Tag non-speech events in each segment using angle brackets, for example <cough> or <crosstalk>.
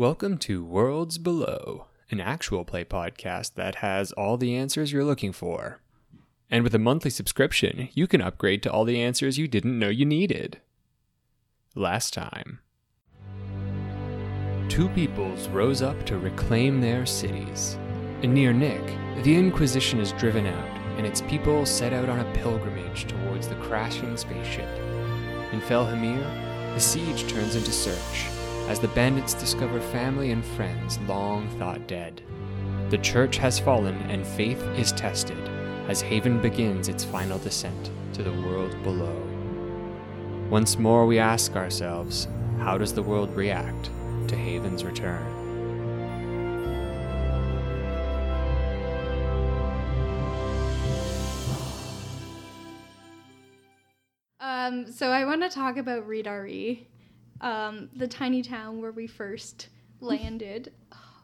Welcome to Worlds Below, an actual play podcast that has all the answers you're looking for. And with a monthly subscription, you can upgrade to all the answers you didn't know you needed. Last time. Two peoples rose up to reclaim their cities. Near Nick, the Inquisition is driven out, and its people set out on a pilgrimage towards the crashing spaceship. In Felhamir, the siege turns into search, as the bandits discover family and friends long thought dead. The church has fallen and faith is tested as Haven begins its final descent to the world below. Once more, we ask ourselves how does the world react to Haven's return? Um, so I want to talk about Ridari, um, the tiny town where we first landed.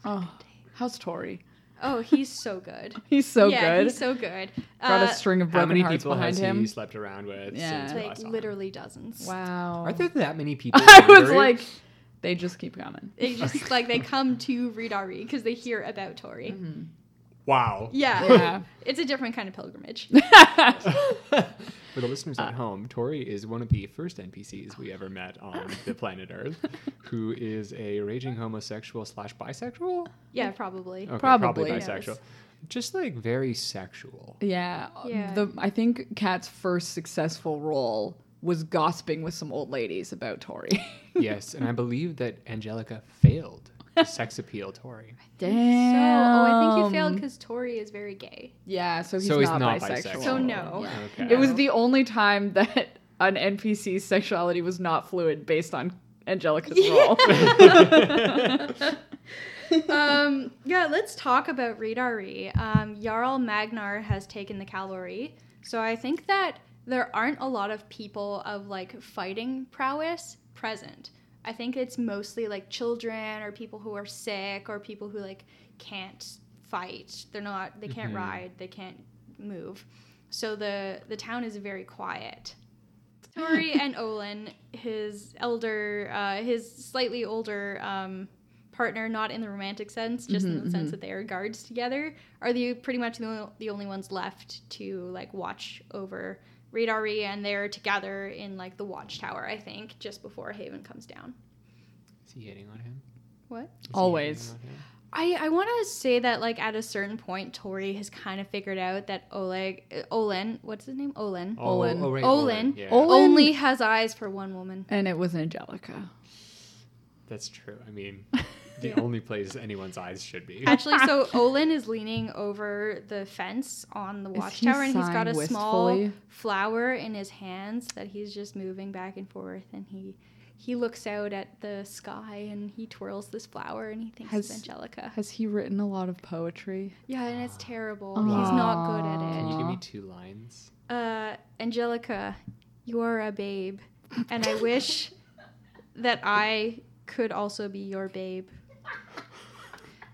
Oh, how's Tori? Oh, he's so good. <laughs> He's so yeah, good. he's so good. Got Uh, a string of How broken many hearts people behind has him. he slept around with Yeah. since like last him? literally dozens. Wow. Are there that many <laughs> people? I was Ridari? like, they just keep coming. They just like they come to Ridari because they hear about Tori. Mm-hmm. Wow. Yeah. Yeah. <laughs> it's a different kind of pilgrimage. <laughs> For the listeners at uh. home, Tori is one of the first NPCs we ever met on <laughs> the planet Earth, who is a raging homosexual slash bisexual. yeah, probably. Okay, Probably. bisexual. Yes. Just like very sexual. yeah. Yeah. The I think Kat's first successful role was gossiping with some old ladies about Tori. yes, and I believe that Angelica failed to <laughs> sex appeal Tori. So, oh, I think you failed because Tori is very gay. Yeah, so he's, So he's not, not bisexual. bisexual. So no. Yeah. Okay. It was the only time that an NPC's sexuality was not fluid based on Angelica's role. <laughs> um, yeah, let's talk about Ridari. Um, Jarl Magnar has taken the cavalry, so I think that there aren't a lot of people of like fighting prowess present. I think it's mostly like children or people who are sick or people who like can't fight. They're not. They can't Mhm. ride. They can't move. So the the town is very quiet. <laughs> Tori and Olin, his elder, uh, his slightly older um, partner, not in the romantic sense, just in the sense that they are guards together, are the pretty much the the only ones left to like watch over Radari, and they're together in like the watchtower, I think, just before Haven comes down. Is he hitting on him? What? Is Always. him? I, I want to say that like at a certain point, Tori has kind of figured out that Oleg, uh, Olin, what's his name? Olin. Oh, Olin. oh, right, Olin. Yeah. Olin. Only has eyes for one woman. and it was Angelica. That's true. I mean, <laughs> the only place anyone's eyes should be. <laughs> Actually, so <laughs> Olin is leaning over the fence on the Is he watchtower, and he's got a sighing small flower in his hands that he's just moving back and forth. And he he looks out at the sky and he twirls this flower, and he thinks Has- of Angelica. Has he written a lot of poetry? Yeah, and it's terrible. He's not good at it. Can you give me two lines? Uh, Angelica, you are a babe, and I <laughs> wish that I could also be your babe.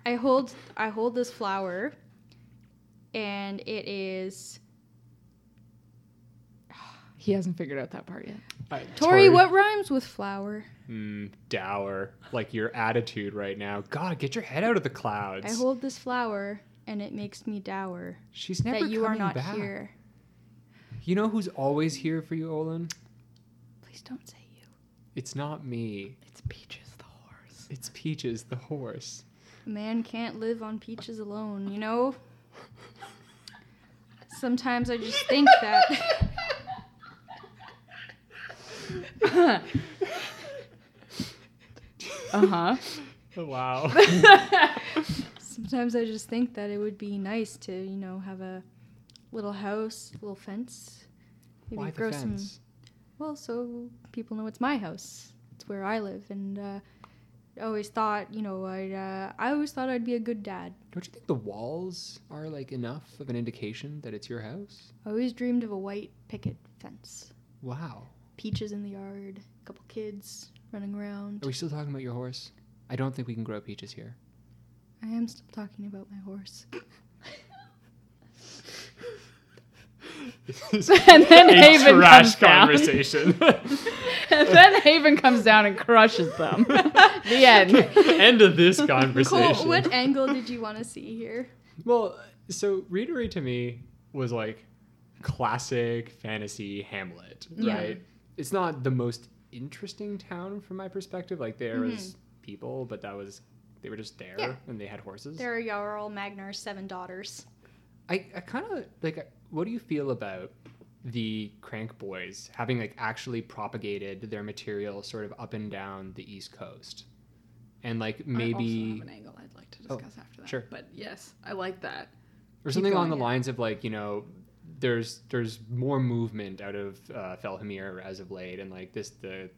I hold I hold this flower, and it is He hasn't figured out that part yet. Uh, Tori. What rhymes with flower? Mm, dour. Like your attitude right now. God, get your head out of the clouds. I hold this flower, and it makes me dour She's never that you are not back. here. You know who's always here for you, Olin? Please don't say you. It's not me. It's Peaches the horse. It's Peaches the horse. A man can't live on peaches alone, you know? Sometimes I just think that. <laughs> Uh huh. Wow. Sometimes I just think that it would be nice to, you know, have a little house, little fence. Maybe Why the grow some. fence? Well, so people know it's my house. It's where I live, and uh, I always thought, you know, I'd. Uh, I always thought I'd be a good dad. Don't you think the walls are like enough of an indication that it's your house? I always dreamed of a white picket fence, Wow. peaches in the yard, a couple kids running around. Are we still talking about your horse? I don't think we can grow peaches here. I am still talking about my horse. <laughs> And then a Haven trash comes down. conversation. and then Haven comes down and crushes them. <laughs> the end. End of this conversation. Cole, what angle did you want to see here? Well, so Readery to me was like classic fantasy Hamlet, Yeah. right? It's not the most interesting town from my perspective. Like there Mm-hmm. was people, but that was they were just there Yeah. and they had horses. There are Jarl Magnar's seven daughters. I, I kind of like. What do you feel about the Crank Boys having like actually propagated their material sort of up and down the East Coast, and like maybe an angle I'd like to Oh, discuss after that. sure. But yes, I like that. or Keep something along the lines of like you know there's there's more movement out of uh, Felhamir as of late and like this the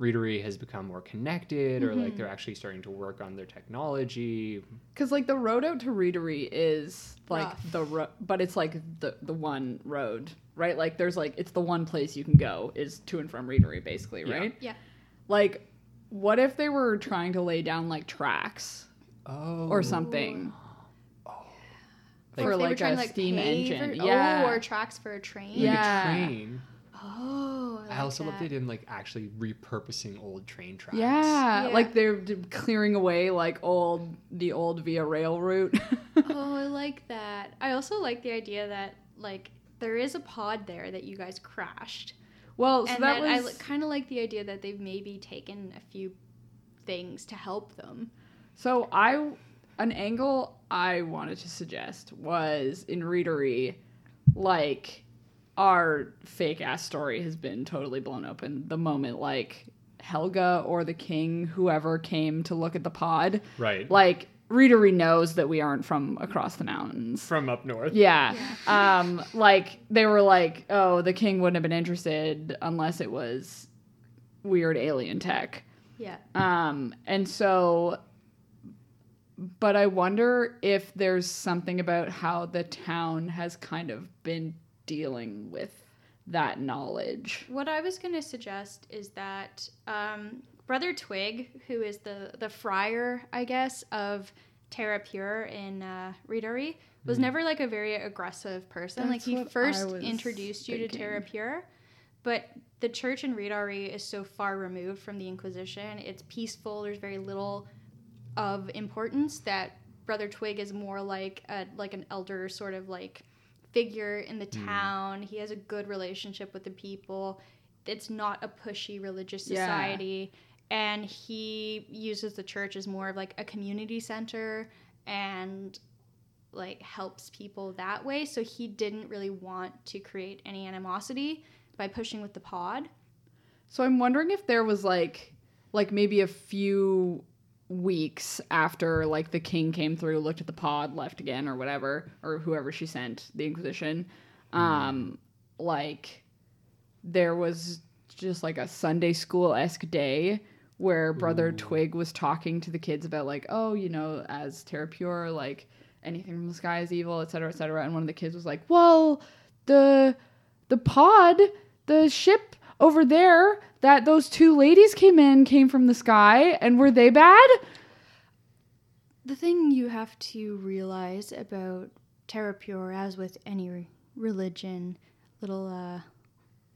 readery has become more connected or Mm-hmm. like they're actually starting to work on their technology Because like the road out to Readery is like Rough. the ro- but it's like the the one road, right? Like there's like it's the one place you can go is to and from Readery, basically, Yeah. right? Yeah. Like, what if they were trying to lay down like tracks oh or something? Like- for Or if they were like a to, like, steam engine, or, yeah. Oh, or tracks for a train. like Yeah. a train Oh, I, I, like also love that. they did like actually repurposing old train tracks Yeah, Yeah. like they're d- clearing away like old the old via rail route. <laughs> Oh, I like that. I also like the idea that like there is a pod there that you guys crashed, well, so and that that, was I kind of like the idea that they've maybe taken a few things to help them. So I an angle I wanted to suggest was in Readery, like our fake ass story has been totally blown open the moment like Helga or the king, whoever came to look at the pod, right like Readery knows that we aren't from across the mountains. from up north Yeah. Um, like they were like, oh, the king wouldn't have been interested unless it was weird alien tech. Yeah. Um, and so, but I wonder if there's something about how the town has kind of been dealing with that knowledge. What I was going to suggest is that um, Brother Twig, who is the the friar, I guess, of Terra Pure in uh, Readery, was never like a very aggressive person. like he first was introduced you to Terra thinking. Pure, but the church in Readery is so far removed from the Inquisition. It's peaceful. There's very little of importance that Brother Twig is more like a like an elder sort of like figure in the mm. town. He has a good relationship with the people. It's not a pushy religious Yeah. society. And he uses the church as more of like a community center and like helps people that way. So he didn't really want to create any animosity by pushing with the pod. So I'm wondering if there was like, like maybe a few weeks after like the king came through, looked at the pod, left again, or whatever, or whoever she sent the Inquisition, um, like there was just like a Sunday school esque day where Brother Twig was talking to the kids about like, oh, you know, as Terra Pure, like anything from the sky is evil, et cetera, et cetera. And one of the kids was like, well, the the pod, the ship over there that those two ladies came in came from the sky, and were they bad? The thing you have to realize about Terra Pure, as with any religion, little uh,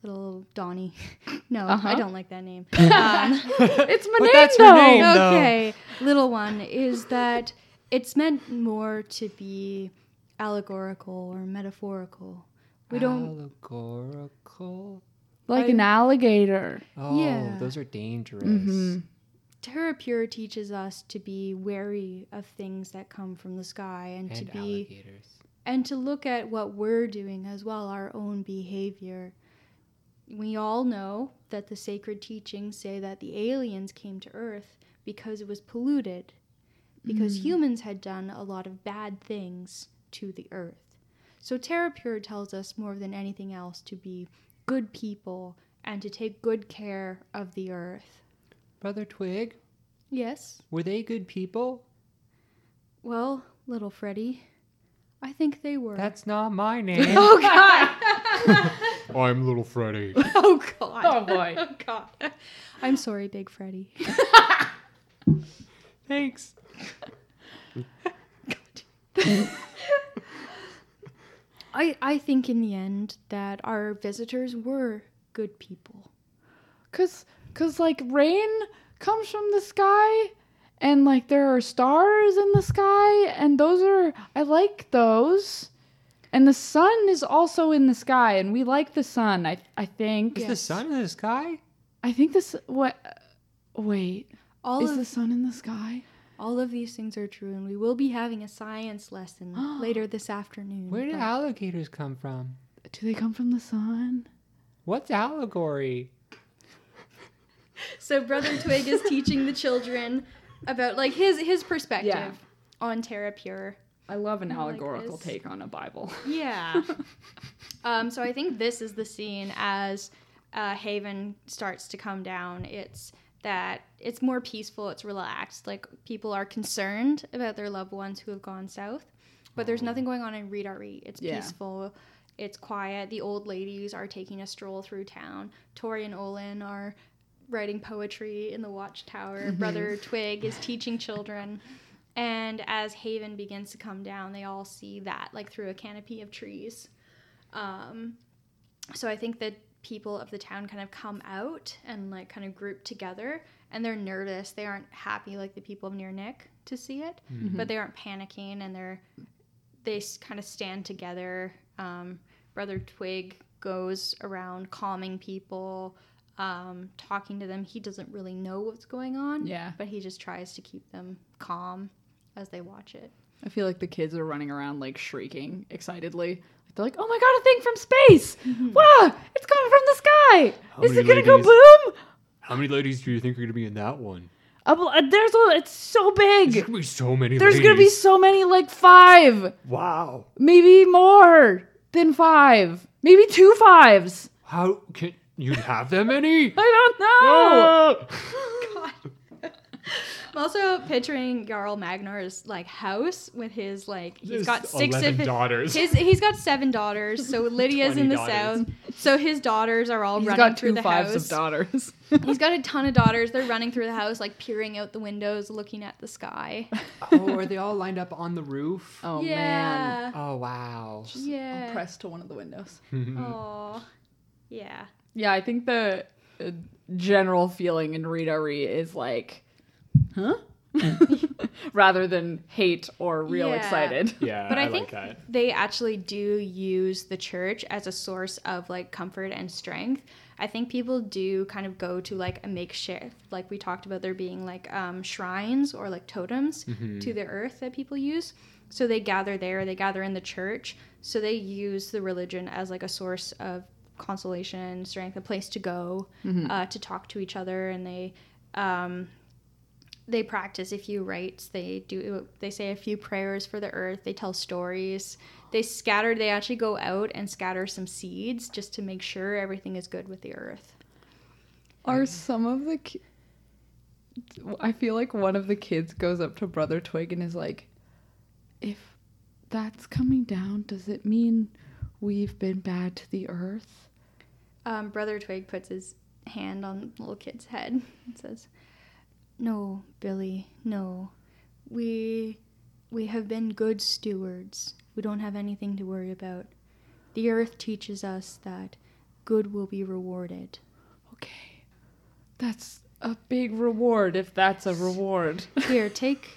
little Donnie. <laughs> no, Uh-huh. I don't like that name. <laughs> Um, It's my But name, that's her though. name. though. okay, little one is that it's meant more to be allegorical or metaphorical. We don't. allegorical Like I- an alligator. oh Yeah. those are dangerous Mhm. Terra Pure teaches us to be wary of things that come from the sky and, to be alligators and to look at what we're doing as well, our own behavior. We all know that the sacred teachings say that the aliens came to Earth because it was polluted, because humans had done a lot of bad things to the Earth. So Terra Pure tells us more than anything else to be good people and to take good care of the Earth. brother twig Yes. were they good people Well, little Freddy, I think they were. that's not my <laughs> name oh God! <laughs> i'm little freddy <laughs> oh God! Oh boy. Oh God! I'm sorry, Big Freddy. thanks I I think in the end that our visitors were good people. Cause, cause like rain comes from the sky, and like there are stars in the sky, and those are I like those. And the sun is also in the sky, and we like the sun. I I think. Is the sun in the sky? I think this. What? Wait. All is of the sun in the sky? All of these things are true, and we will be having a science lesson <gasps> later this afternoon. Where do but- alligators come from? Do they come from the sun? What's allegory? <laughs> So Brother Twig is teaching the children about like his his perspective Yeah. on Terra Pure. I love an like allegorical this. take on a Bible. <laughs> Yeah. um, so I think this is the scene as uh, Haven starts to come down. It's that it's more peaceful, it's relaxed. Like people are concerned about their loved ones who have gone south, but there's nothing going on in Reed It's Yeah. peaceful. It's quiet. The old ladies are taking a stroll through town. Tori and Olin are writing poetry in the watchtower. Brother Twig is teaching children. And as Haven begins to come down, they all see that like through a canopy of trees. Um, so I think that people of the town kind of come out and like kind of group together and they're nervous. They aren't happy like the people of Near Nick to see it, but they aren't panicking and they're they kind of stand together. Um, Brother Twig goes around calming people, um, talking to them. He doesn't really know what's going on, Yeah. but he just tries to keep them calm as they watch it. I feel like the kids are running around like shrieking excitedly. They're like, "Oh my god, a thing from space! Wow, it's coming from the sky! How Is it gonna go boom? How many ladies do you think are going to be in that one? Uh, uh, there's a, it's so big. There's going to be so many There's gonna be so many, like five, Wow. maybe more than five, maybe two fives. How can you have that many? <laughs> I don't know. Ah! <laughs> I'm also picturing Jarl Magnar's like house with his like he's His got six of his, daughters. His he's got seven daughters. So <laughs> Lydia's in the daughters. south. So his daughters are all He's running got through two the fives house. of daughters. <laughs> He's got a ton of daughters. They're running through the house, like peering out the windows, looking at the sky. <laughs> oh, are they all lined up on the roof? oh man. Oh, wow. Yeah. pressed to one of the windows. Oh. Yeah. Yeah, I think the uh, general feeling in Rita Re is like, huh? <laughs> Rather than hate or real Yeah. excited. Yeah, But I, I, think like that. they actually do use the church as a source of like comfort and strength. I think people do kind of go to like a makeshift, like we talked about there being like um, shrines or like totems to the earth that people use. So they gather there, they gather in the church. So they use the religion as like a source of consolation, strength, a place to go uh, to talk to each other, and they um, they practice a few rites they do they say a few prayers for the earth they tell stories they scatter they actually go out and scatter some seeds just to make sure everything is good with the earth Are some of the. Ki- I feel like one of the kids goes up to Brother Twig and is like, if that's coming down, does it mean we've been bad to the earth? um, brother twig puts his hand on the little kid's head and says no billy no we we have been good stewards we don't have anything to worry about the earth teaches us that good will be rewarded Okay. That's a big reward if that's a reward. <laughs> Here, take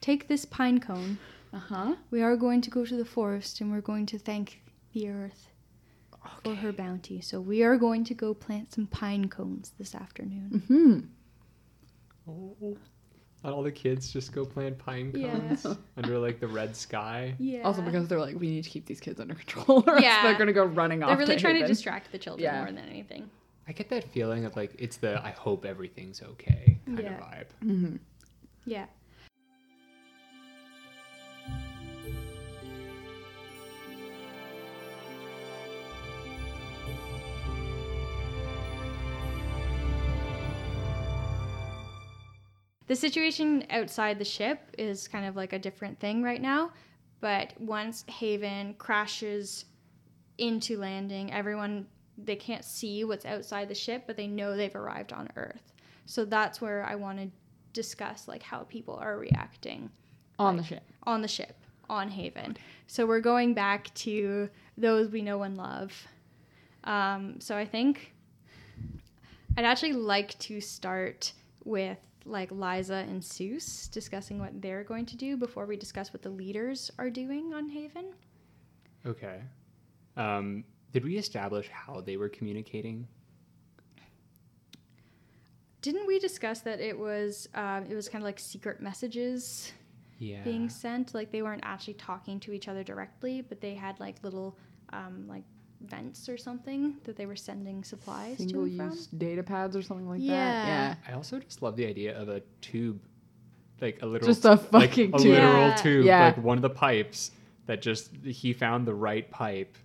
take this pine cone. Uh huh. We are going to go to the forest and we're going to thank the earth for her bounty. So we are going to go plant some pine cones this afternoon. Hmm. Oh. And all the kids just go plant pine Yeah. cones <laughs> under like the red sky. Yeah. Also because they're like, we need to keep these kids under control, <laughs> or else Yeah. they're gonna go running off. they're really trying to distract the children Yeah. more than anything. I get that feeling of like it's the I hope everything's okay kind Yeah. of vibe. Mhm. Yeah. The situation outside the ship is kind of like a different thing right now, but once Haven crashes into landing, everyone they can't see what's outside the ship, but they know they've arrived on Earth. So that's where I want to discuss like how people are reacting On the ship. on the ship on Haven. So we're going back to those we know and love. Um, so I think I'd actually like to start with like Liza and Seuss discussing what they're going to do before we discuss what the leaders are doing on Haven. Okay. Um, did we establish how they were communicating? Didn't we discuss that it was um, it was kind of like secret messages Yeah. being sent? Like they weren't actually talking to each other directly, but they had like little um, like vents or something that they were sending supplies Single to and from. use data pads or something like Yeah. that. Yeah. I also just love the idea of a tube, like a literal, Just a like, fucking a literal Yeah. tube, Yeah. like one of the pipes that just he found the right pipe,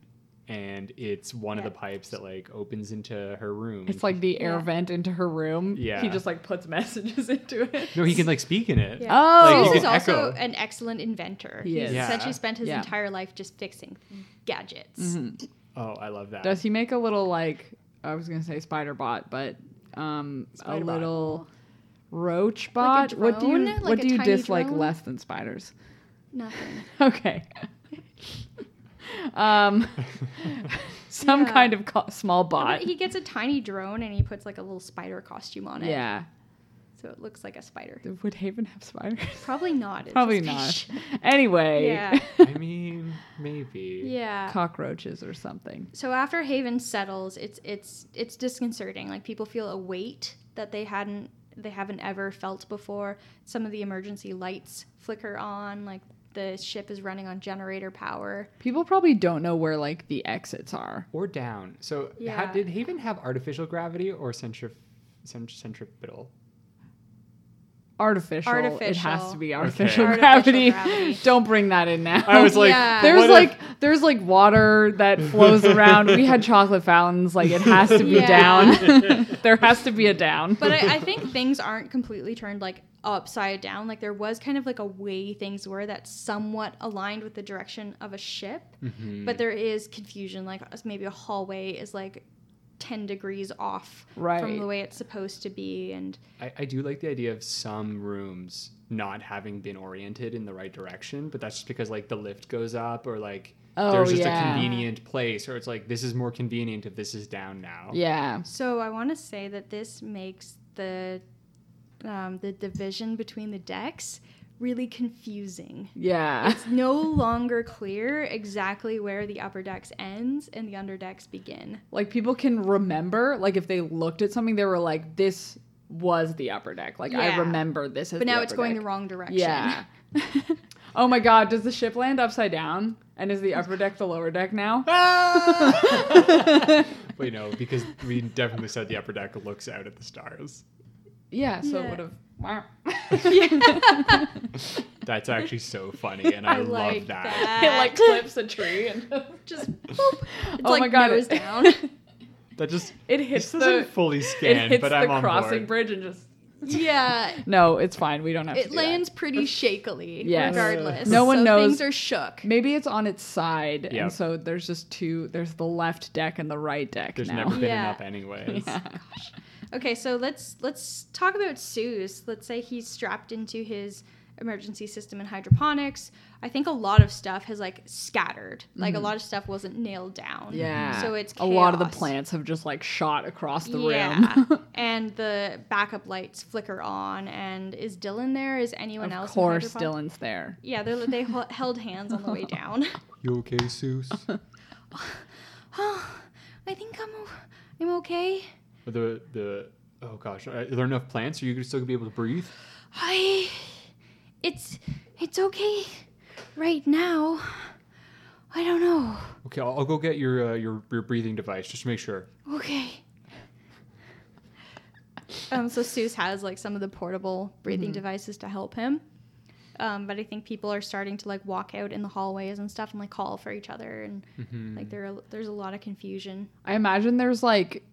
and it's one of the pipes that like opens into her room. It's like the air Yeah. vent into her room. Yeah. He just like puts <laughs> messages into it. no, he can like speak in it. Yeah. Oh. Like, Seuss you is can also echo. an excellent inventor. He He's is. Yeah. essentially spent his Yeah. entire life just fixing gadgets. Mhm. Oh, I love that. Does he make a little like I was gonna say spider bot, but um Spider a bot. little roach Like bot? a what do you drone? what do you dislike drone? less than spiders? Nothing. <laughs> Okay. <laughs> um <laughs> some Yeah. kind of co- small bot. he gets a tiny drone and he puts like a little spider costume on it. Yeah. So it looks like a spider. Would Haven have spiders? <laughs> Probably not. It's Probably not. <laughs> Anyway. Yeah. <laughs> I mean, maybe. Yeah. Cockroaches or something. So after Haven settles, it's it's it's disconcerting. Like people feel a weight that they hadn't they haven't ever felt before. Some of the emergency lights flicker on, like the ship is running on generator power. People probably don't know where like the exits are. Or down. So, ha- did Haven have artificial gravity or centrif- cent- centripetal? Artificial. It has to be artificial Okay. gravity. Artificial gravity. don't bring that in now. I was like, Yeah. there's what if- like there's like water that flows around. We had chocolate fountains. Like it has to be Yeah. down. <laughs> there has to be a down. But I, I think things aren't completely turned like upside down. Like there was kind of like a way things were that somewhat aligned with the direction of a ship. Mhm. But there is confusion. Like maybe a hallway is like 10 degrees off Right. from the way it's supposed to be. And I, I do like the idea of some rooms not having been oriented in the right direction, but that's just because like the lift goes up or like Oh, there's just yeah. a convenient place or it's like this is more convenient if this is down now. yeah. so I want to say that this makes the um, the division between the decks really confusing. Yeah. It's no longer clear exactly where the upper decks ends and the under decks begin. Like people can remember. Like if they looked at something, they were like, "This was the upper deck." Like I remember this as. But the now it's going deck. the wrong direction. Yeah. <laughs> oh my god! Does the ship land upside down? And is the upper deck the lower deck now? <laughs> <laughs> Wait, no, because we definitely said the upper deck looks out at the stars. Yeah. So Yeah. it would have. <laughs> That's actually so funny, and I, I love like that. that. it like clips a tree and <laughs> Just boop. It's Oh like my God, nose it- <laughs> down. That just it this hits doesn't the fully it scan, hits but I'm the on crossing board. bridge and just. yeah. No, it's fine. We don't have to. It do lands pretty shakily, Yes. regardless. No one So knows- Things are shook. Maybe it's on its side, Yep. and so there's just two. There's the left deck and the right deck There's now. never been Yeah. enough, anyways. Yeah. Okay, so let's let's talk about Seuss. Let's say he's strapped into his emergency system in hydroponics. I think a lot of stuff has like scattered. Like a lot of stuff wasn't nailed down. Mm-hmm. Yeah. So it's a lot of the plants have just like shot across the yeah. room. <laughs> and the backup lights flicker on. And is Dylan there? Is anyone of else? in course, hydroponics? Dylan's there. Yeah, they they <laughs> hel- held hands on the way down. <laughs> You okay, Seuss? <sighs> <sighs> I think I'm o- I'm okay. The the oh gosh, are there enough plants? Are you still gonna be able to breathe? I it's it's okay right now. I don't know. Okay, I'll, I'll go get your uh, your your breathing device just to make sure. Okay. Um, so Seuss has like some of the portable breathing Mm-hmm. devices to help him. Um, but I think people are starting to like walk out in the hallways and stuff and like call for each other and Mm-hmm. like there are, there's a lot of confusion. I imagine there's like,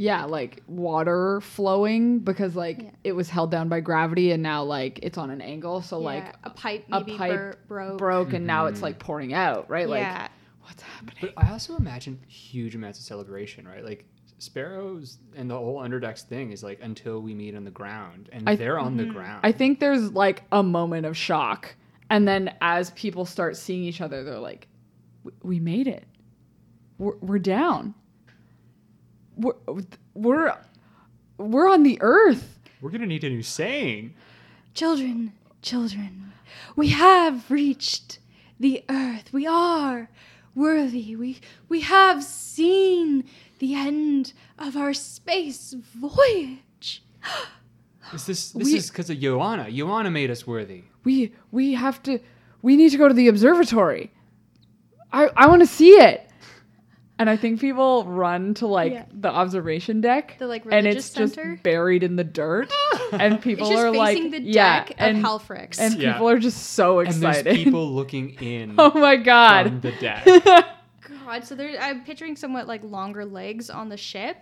yeah, like water flowing because like Yeah. it was held down by gravity and now like it's on an angle. So like a pipe a pipe bur- broke. broke and now it's Mhm. like pouring out, right? Like yeah. what's happening? But I also imagine huge amounts of celebration, right? Like sparrows and the whole underdecks thing is like until we meet on the ground, and I- they're on the Mhm. ground. I think there's like a moment of shock And then as people start seeing each other, they're like, "We made it. We're, we're down. We're we're we're on the earth." We're gonna need a new saying. Children, children, we have reached the earth. We are worthy. We we have seen the end of our space voyage. <gasps> Is this this We- is because of Joanna? Joanna made us worthy. We we have to we need to go to the observatory. I I want to see it. And I think people run to like Yeah. the observation deck, The, like, and religious it's just buried in the dirt, <laughs> and people It's just are facing like, the yeah, deck and, of Halfrix. and Yeah. people are just so excited. there's people looking in <laughs> oh my from god! the deck. <laughs> God, so there I'm picturing somewhat like longer legs on the ship.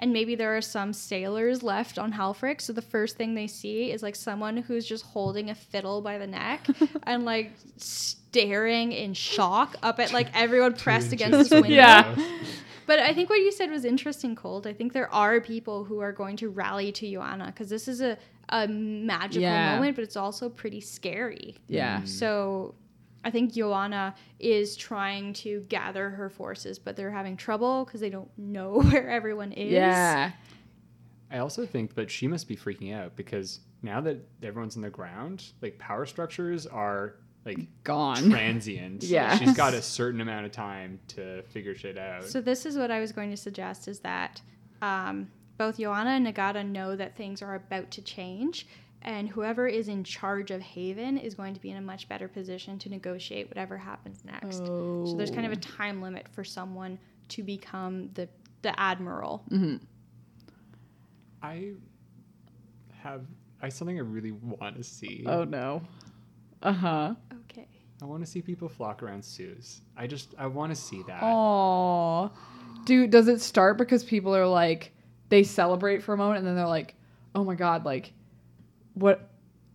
And maybe there are some sailors left on Halfrix. So the first thing they see is like someone who's just holding a fiddle by the neck <laughs> and like staring in shock up at like everyone pressed against inches this window. Yeah. <laughs> But I think what you said was interesting, Cole. I think there are people who are going to rally to Joanna because this is a, a magical Yeah. moment, but it's also pretty scary. yeah, mm. So I think Joanna is trying to gather her forces, but they're having trouble because they don't know <laughs> where everyone is. yeah, I also think that she must be freaking out because now that everyone's in the ground, like power structures are like gone. transient. <laughs> Yeah. She's got a certain amount of time to figure shit out. So this is what I was going to suggest is that um, both Joanna and Nagata know that things are about to change, and whoever is in charge of Haven is going to be in a much better position to negotiate whatever happens next. So there's kind of a Oh. time limit for someone to become the the admiral. I have I something I really want to see. Oh no. Uh huh. Okay. I want to see people flock around Seuss. I just I want to see that. Oh, dude, does it start because people are like they celebrate for a moment and then they're like, oh my god, like what,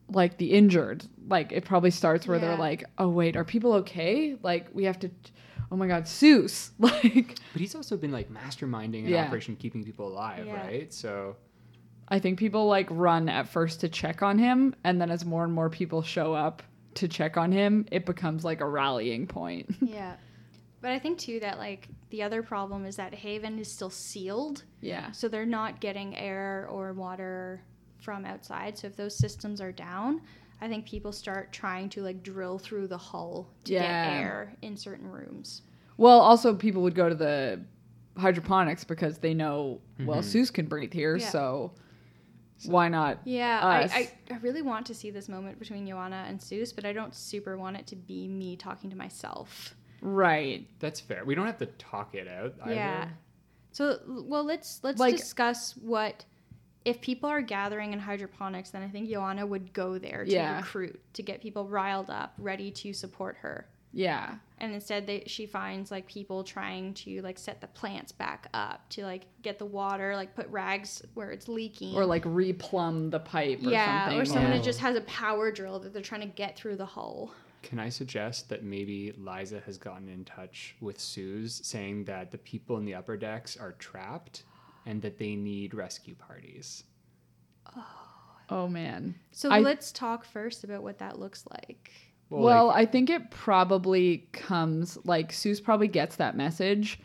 like the injured? Like it probably starts where they're like, oh wait, are people okay? Like we have to. Oh my god, Seuss! <laughs> Like But he's also been like masterminding an Yeah. operation keeping people alive, Yeah. right? So I think people like run at first to check on him, and then as more and more people show up to check on him, it becomes like a rallying point. <laughs> Yeah. But I think too that like the other problem is that Haven is still sealed. yeah. So they're not getting air or water from outside. So if those systems are down, I think people start trying to like drill through the hull to Yeah. get air in certain rooms. Well, also people would go to the hydroponics because they know well Mhm. Seuss can breathe here, Yeah. so why not? Yeah, Us. I, I, I really want to see this moment between Joanna and Seuss, but I don't super want it to be me talking to myself. Right. that's fair. We don't have to talk it out. Either. Yeah. So well, let's let's Like- discuss what if people are gathering in hydroponics. Then I think Joanna would go there to Yeah. recruit to get people riled up, ready to support her. Yeah. And instead, they, she finds like people trying to like set the plants back up to like get the water, like put rags where it's leaking, Or like replumb the pipe or yeah, something. or someone Oh. who just has a power drill that they're trying to get through the hull. Can I suggest that maybe Liza has gotten in touch with Seuss saying that the people in the upper decks are trapped and that they need rescue parties? Oh man. So I- let's talk first about what that looks like. Well, like, I think it probably comes like Seuss probably gets that message,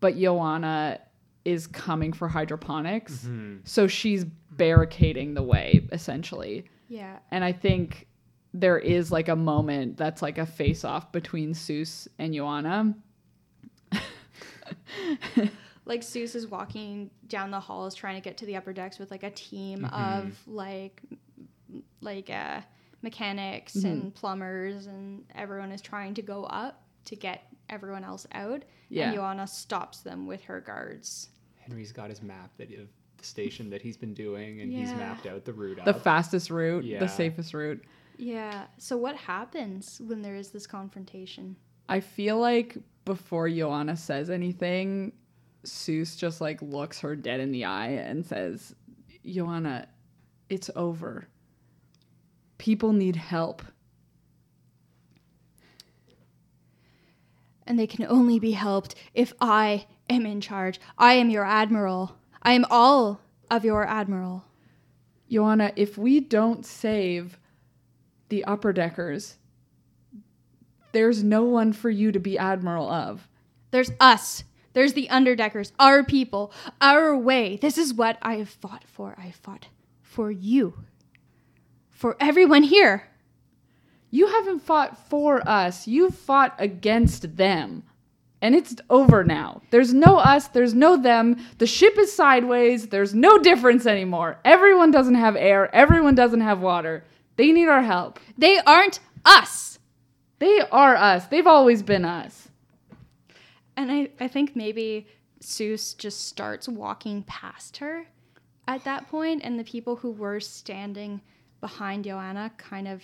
but Joanna is coming for hydroponics. mhm. So she's barricading the way essentially. Yeah, And I think there is like a moment that's like a face off between Seuss and Joanna. <laughs> like Seuss is walking down the halls trying to get to the upper decks with like a team Mhm. of like like uh mechanics Mm-hmm. and plumbers and everyone is trying to go up to get everyone else out Yeah. and Joanna stops them with her guards. Henry's got his map that of the station that he's been doing and he's mapped out the route The up. fastest route, Yeah. the safest route. Yeah. So what happens when there is this confrontation? I feel like before Joanna says anything, Seuss just like looks her dead in the eye and says, Joanna, it's over. People need help. And they can only be helped if I am in charge. I am your admiral. I am all of your admiral. Joanna, if we don't save the upper deckers, there's no one for you to be admiral of. There's us. There's the underdeckers, our people, our way. This is what I have fought for. I fought for you. For everyone here. You haven't fought for us. You've fought against them. And it's over now. There's no us, there's no them. The ship is sideways. There's no difference anymore. Everyone doesn't have air, everyone doesn't have water. They need our help. They aren't us. They are us. They've always been us. And I, I think maybe Seuss just starts walking past her at that point, and the people who were standing behind Joanna kind of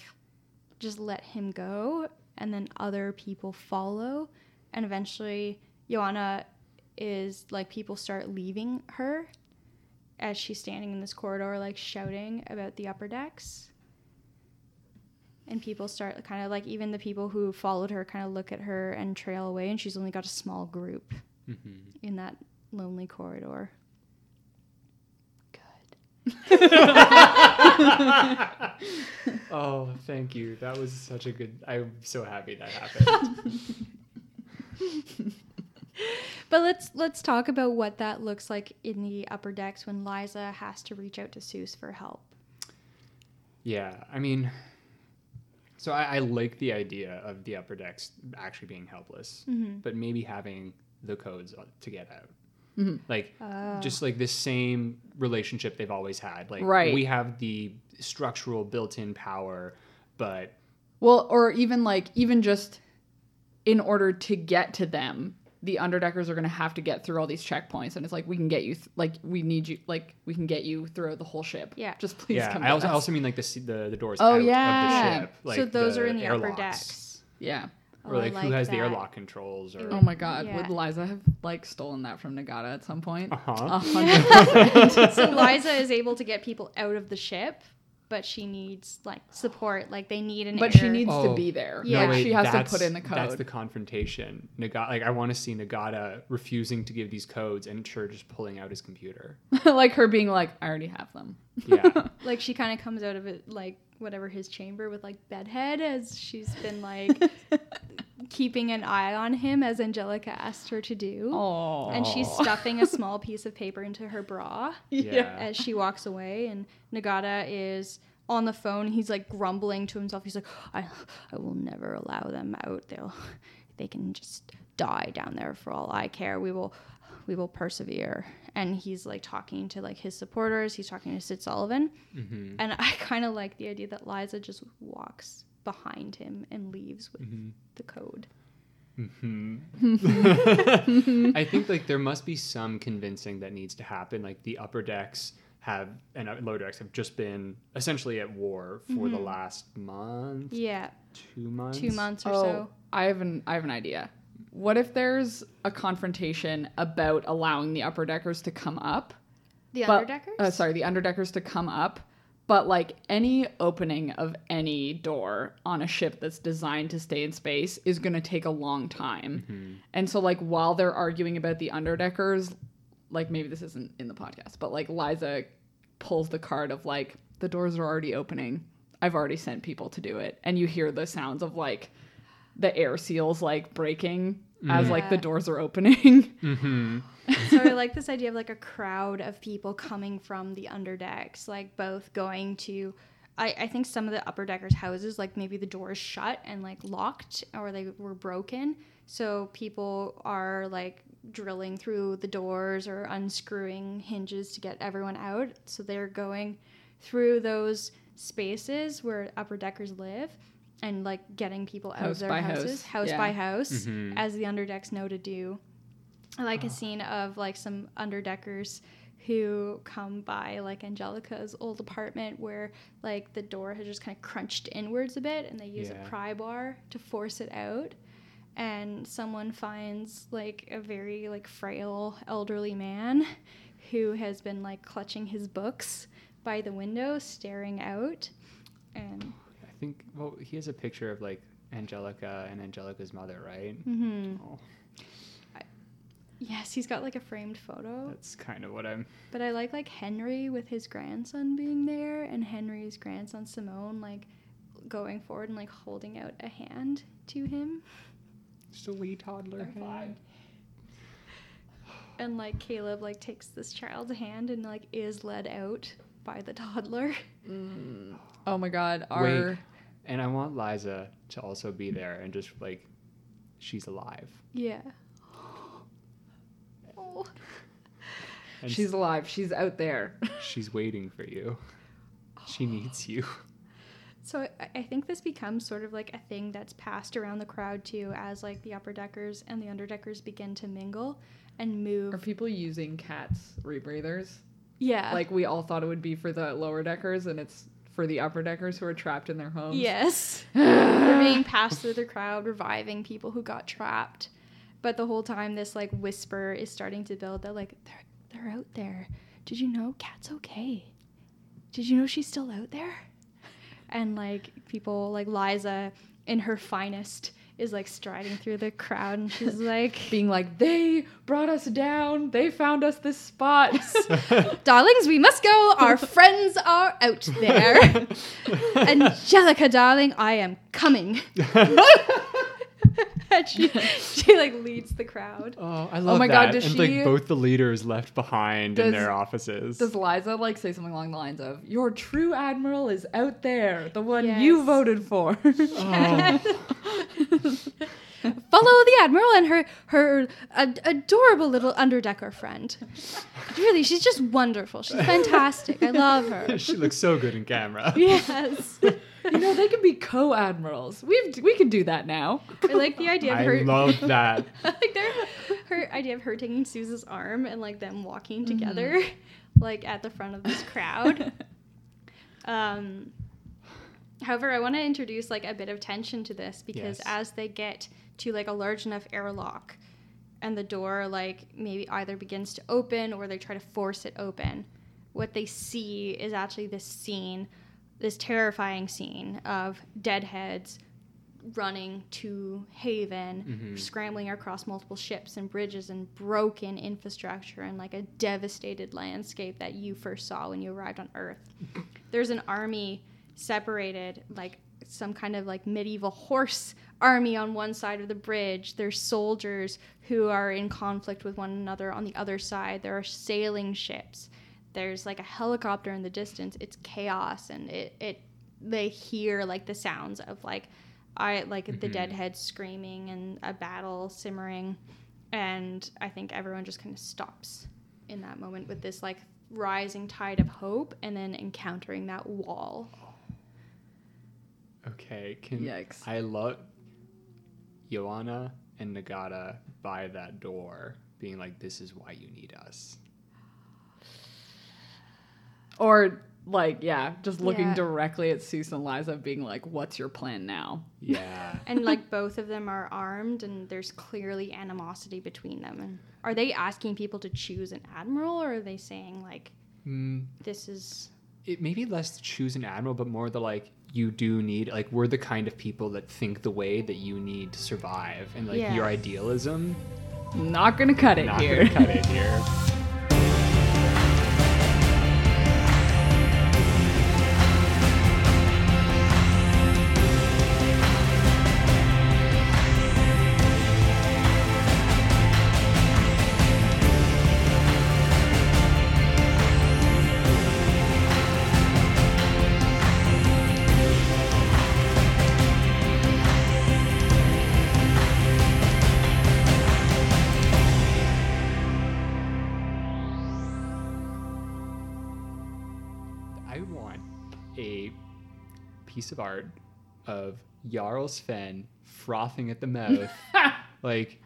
just let him go, and then other people follow, and eventually Joanna is like people start leaving her as she's standing in this corridor, like shouting about the upper decks. And people start kind of like even the people who followed her kind of look at her and trail away, and she's only got a small group mm-hmm. in that lonely corridor. Good. <laughs> Oh, thank you. That was such a good. I'm so happy that happened. <laughs> But let's let's talk about what that looks like in the upper decks when Liza has to reach out to Seuss for help. yeah, I mean, so I, I like the idea of the upper decks actually being helpless, mm-hmm. but maybe having the codes to get out. Mm-hmm. Like ah. just like this same relationship they've always had. Like Right. we have the structural built-in power, but Well, or even like even just in order to get to them, the underdeckers are going to have to get through all these checkpoints, and it's like we can get you, th- like we need you, like we can get you through the whole ship. Yeah. just please yeah, come. I also, I also mean like the the, the doors Oh, out yeah. of the ship. Like so those are in the upper decks. yeah. Or Oh, I like, who has the airlock controls or Oh my god, Yeah. would Liza have like stolen that from Nagata at some point? Uh-huh. Hundred <laughs> percent. so Liza is able to get people out of the ship, but she needs like support. Like they need an But she air- needs to Oh. be there. Yeah. Like, wait, she has to put in the code. That's the confrontation. Nagata, like I want to see Nagata refusing to give these codes and Chur just pulling out his computer. <laughs> <laughs> like her being like, I already have them. Yeah, <laughs> like she kind of comes out of it like whatever his chamber with like bedhead as she's been like keeping an eye on him as Angelica asked her to do. Oh, And she's stuffing a small <laughs> piece of paper into her bra yeah. as she walks away. And Nagata is on the phone. He's like grumbling to himself. He's like, I, I will never allow them out. They'll, they can just die down there for all I care. We will, we will persevere. And he's like talking to like his supporters. He's talking to Sid Sullivan. Mm-hmm. And I <laughs> kind of like the idea that Liza just walks behind him and leaves with the code. <laughs> I think like there must be some convincing that needs to happen. Like the upper decks have and uh, lower decks have just been essentially at war for the last month, Yeah, two months, two months or oh, so. I have an I have an idea. What if there's a confrontation about allowing the upper deckers to come up? The but- underdeckers. Uh, sorry, the underdeckers to come up. But like any opening of any door on a ship that's designed to stay in space is going to take a long time. Mm-hmm. And so like while they're arguing about the underdeckers, like maybe this isn't in the podcast, but like Liza pulls the card of like the doors are already opening. I've already sent people to do it. And you hear the sounds of like the air seals like breaking as like the doors are opening. <laughs> Mm-hmm. so I like this idea of like a crowd of people coming from the underdecks, like both going to. I, I think some of the upper deckers' houses, like maybe the doors shut and like locked or they were broken. So people are like drilling through the doors or unscrewing hinges to get everyone out. So they're going through those spaces where upper deckers live and like getting people out House of their houses, house, house yeah. by house, Mhm. as the underdecks know to do. I like a scene of like some underdeckers who come by like Angelica's old apartment where like the door has just kind of crunched inwards a bit and they use Yeah. a pry bar to force it out and someone finds like a very like frail elderly man who has been like clutching his books by the window staring out and I think well he has a picture of like Angelica and Angelica's mother, right? mhm. Oh, yes he's got like a framed photo that's kind of what I'm. But I like like Henry with his grandson being there, and Henry's grandson Simone like going forward and like holding out a hand to him. Just a wee toddler hand. And like Caleb like takes this child's hand and like is led out by the toddler. Oh my god, our Wait, and I want Liza to also be there and just like, she's alive. Yeah. Oh. And she's alive. She's out there. <laughs> she's waiting for you. She needs you. So I- I think this becomes sort of like a thing that's passed around the crowd too, as like the upper deckers and the underdeckers begin to mingle and move. Are people using Cat's rebreathers? yeah. Like we all thought it would be for the lower deckers, and it's for the upper deckers who are trapped in their homes. Yes. <sighs> They're being passed through the crowd, reviving people who got trapped. But the whole time, this like whisper is starting to build that like they're they're out there. Did you know Cat's okay? Did you know she's still out there? And like people like Liza in her finest is like striding through the crowd, and she's like, <laughs> Being like, they brought us down. They found us this spot. <laughs> <laughs> "Darlings, we must go. Our friends are out there." Angelica, darling, I am coming. And she, she like leads the crowd. Oh, I oh love my that. God, does and she- like both the leaders left behind in their offices. Does Liza like say something along the lines of, "Your true admiral is out there, the one you voted for." <laughs> oh, Follow the admiral and her her ad- adorable little underdecker friend. Really, she's just wonderful. She's <laughs> fantastic. I love her. she looks so good in camera. Yes. <laughs> you know, they can be co-admirals. We we can do that now. I like the idea of I her. love <laughs> that. like their her idea of her taking Suze's arm and like them walking together, like at the front of this crowd. <laughs> um, however, I want to introduce like a bit of tension to this because Yes. as they get to like a large enough airlock, and the door like maybe either begins to open or they try to force it open, what they see is actually this scene, this terrifying scene of deadheads running to Haven, mm-hmm. scrambling across multiple ships and bridges and broken infrastructure and like a devastated landscape that you first saw when you arrived on Earth. <laughs> There's an army separated, like some kind of like medieval horse army on one side of the bridge. There's soldiers who are in conflict with one another on the other side. There are sailing ships. There's like a helicopter in the distance. It's chaos and it, it they hear like the sounds of like I like the mm-hmm. deadhead screaming and a battle simmering, and I think everyone just kind of stops in that moment with this like rising tide of hope, and then encountering that wall. Okay, can Yikes. I love Joanna and Nagata by that door being like, This is why you need us. Or like, yeah, just looking Yeah. directly at Susan and Liza, being like, "What's your plan now?" Yeah. And like both of them are armed, and there's clearly animosity between them. And are they asking people to choose an admiral, or are they saying like mm, this is it maybe less to choose an admiral, but more the like you do need like we're the kind of people that think the way that you need to survive, and like Yeah. your idealism Not gonna cut it not here. gonna cut it here. <laughs> piece of art of Jarl Sven frothing at the mouth, <laughs> like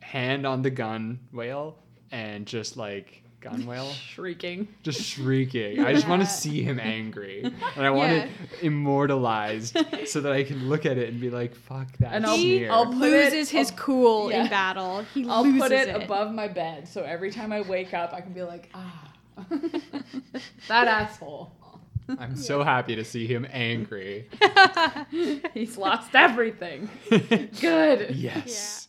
hand on the gun whale, and just like gunwale, Shrieking. just shrieking. I just want to see him angry, <laughs> and I want Yeah. it immortalized so that I can look at it and be like, "Fuck that And I'll- sneer." I'll put it loses his ab- cool yeah. in battle. He I'll loses put it, above my bed, so every time I wake up, I can be like, "Ah, <laughs> that asshole. I'm so happy to see him angry. <laughs> He's lost everything." <laughs> Good. Yes.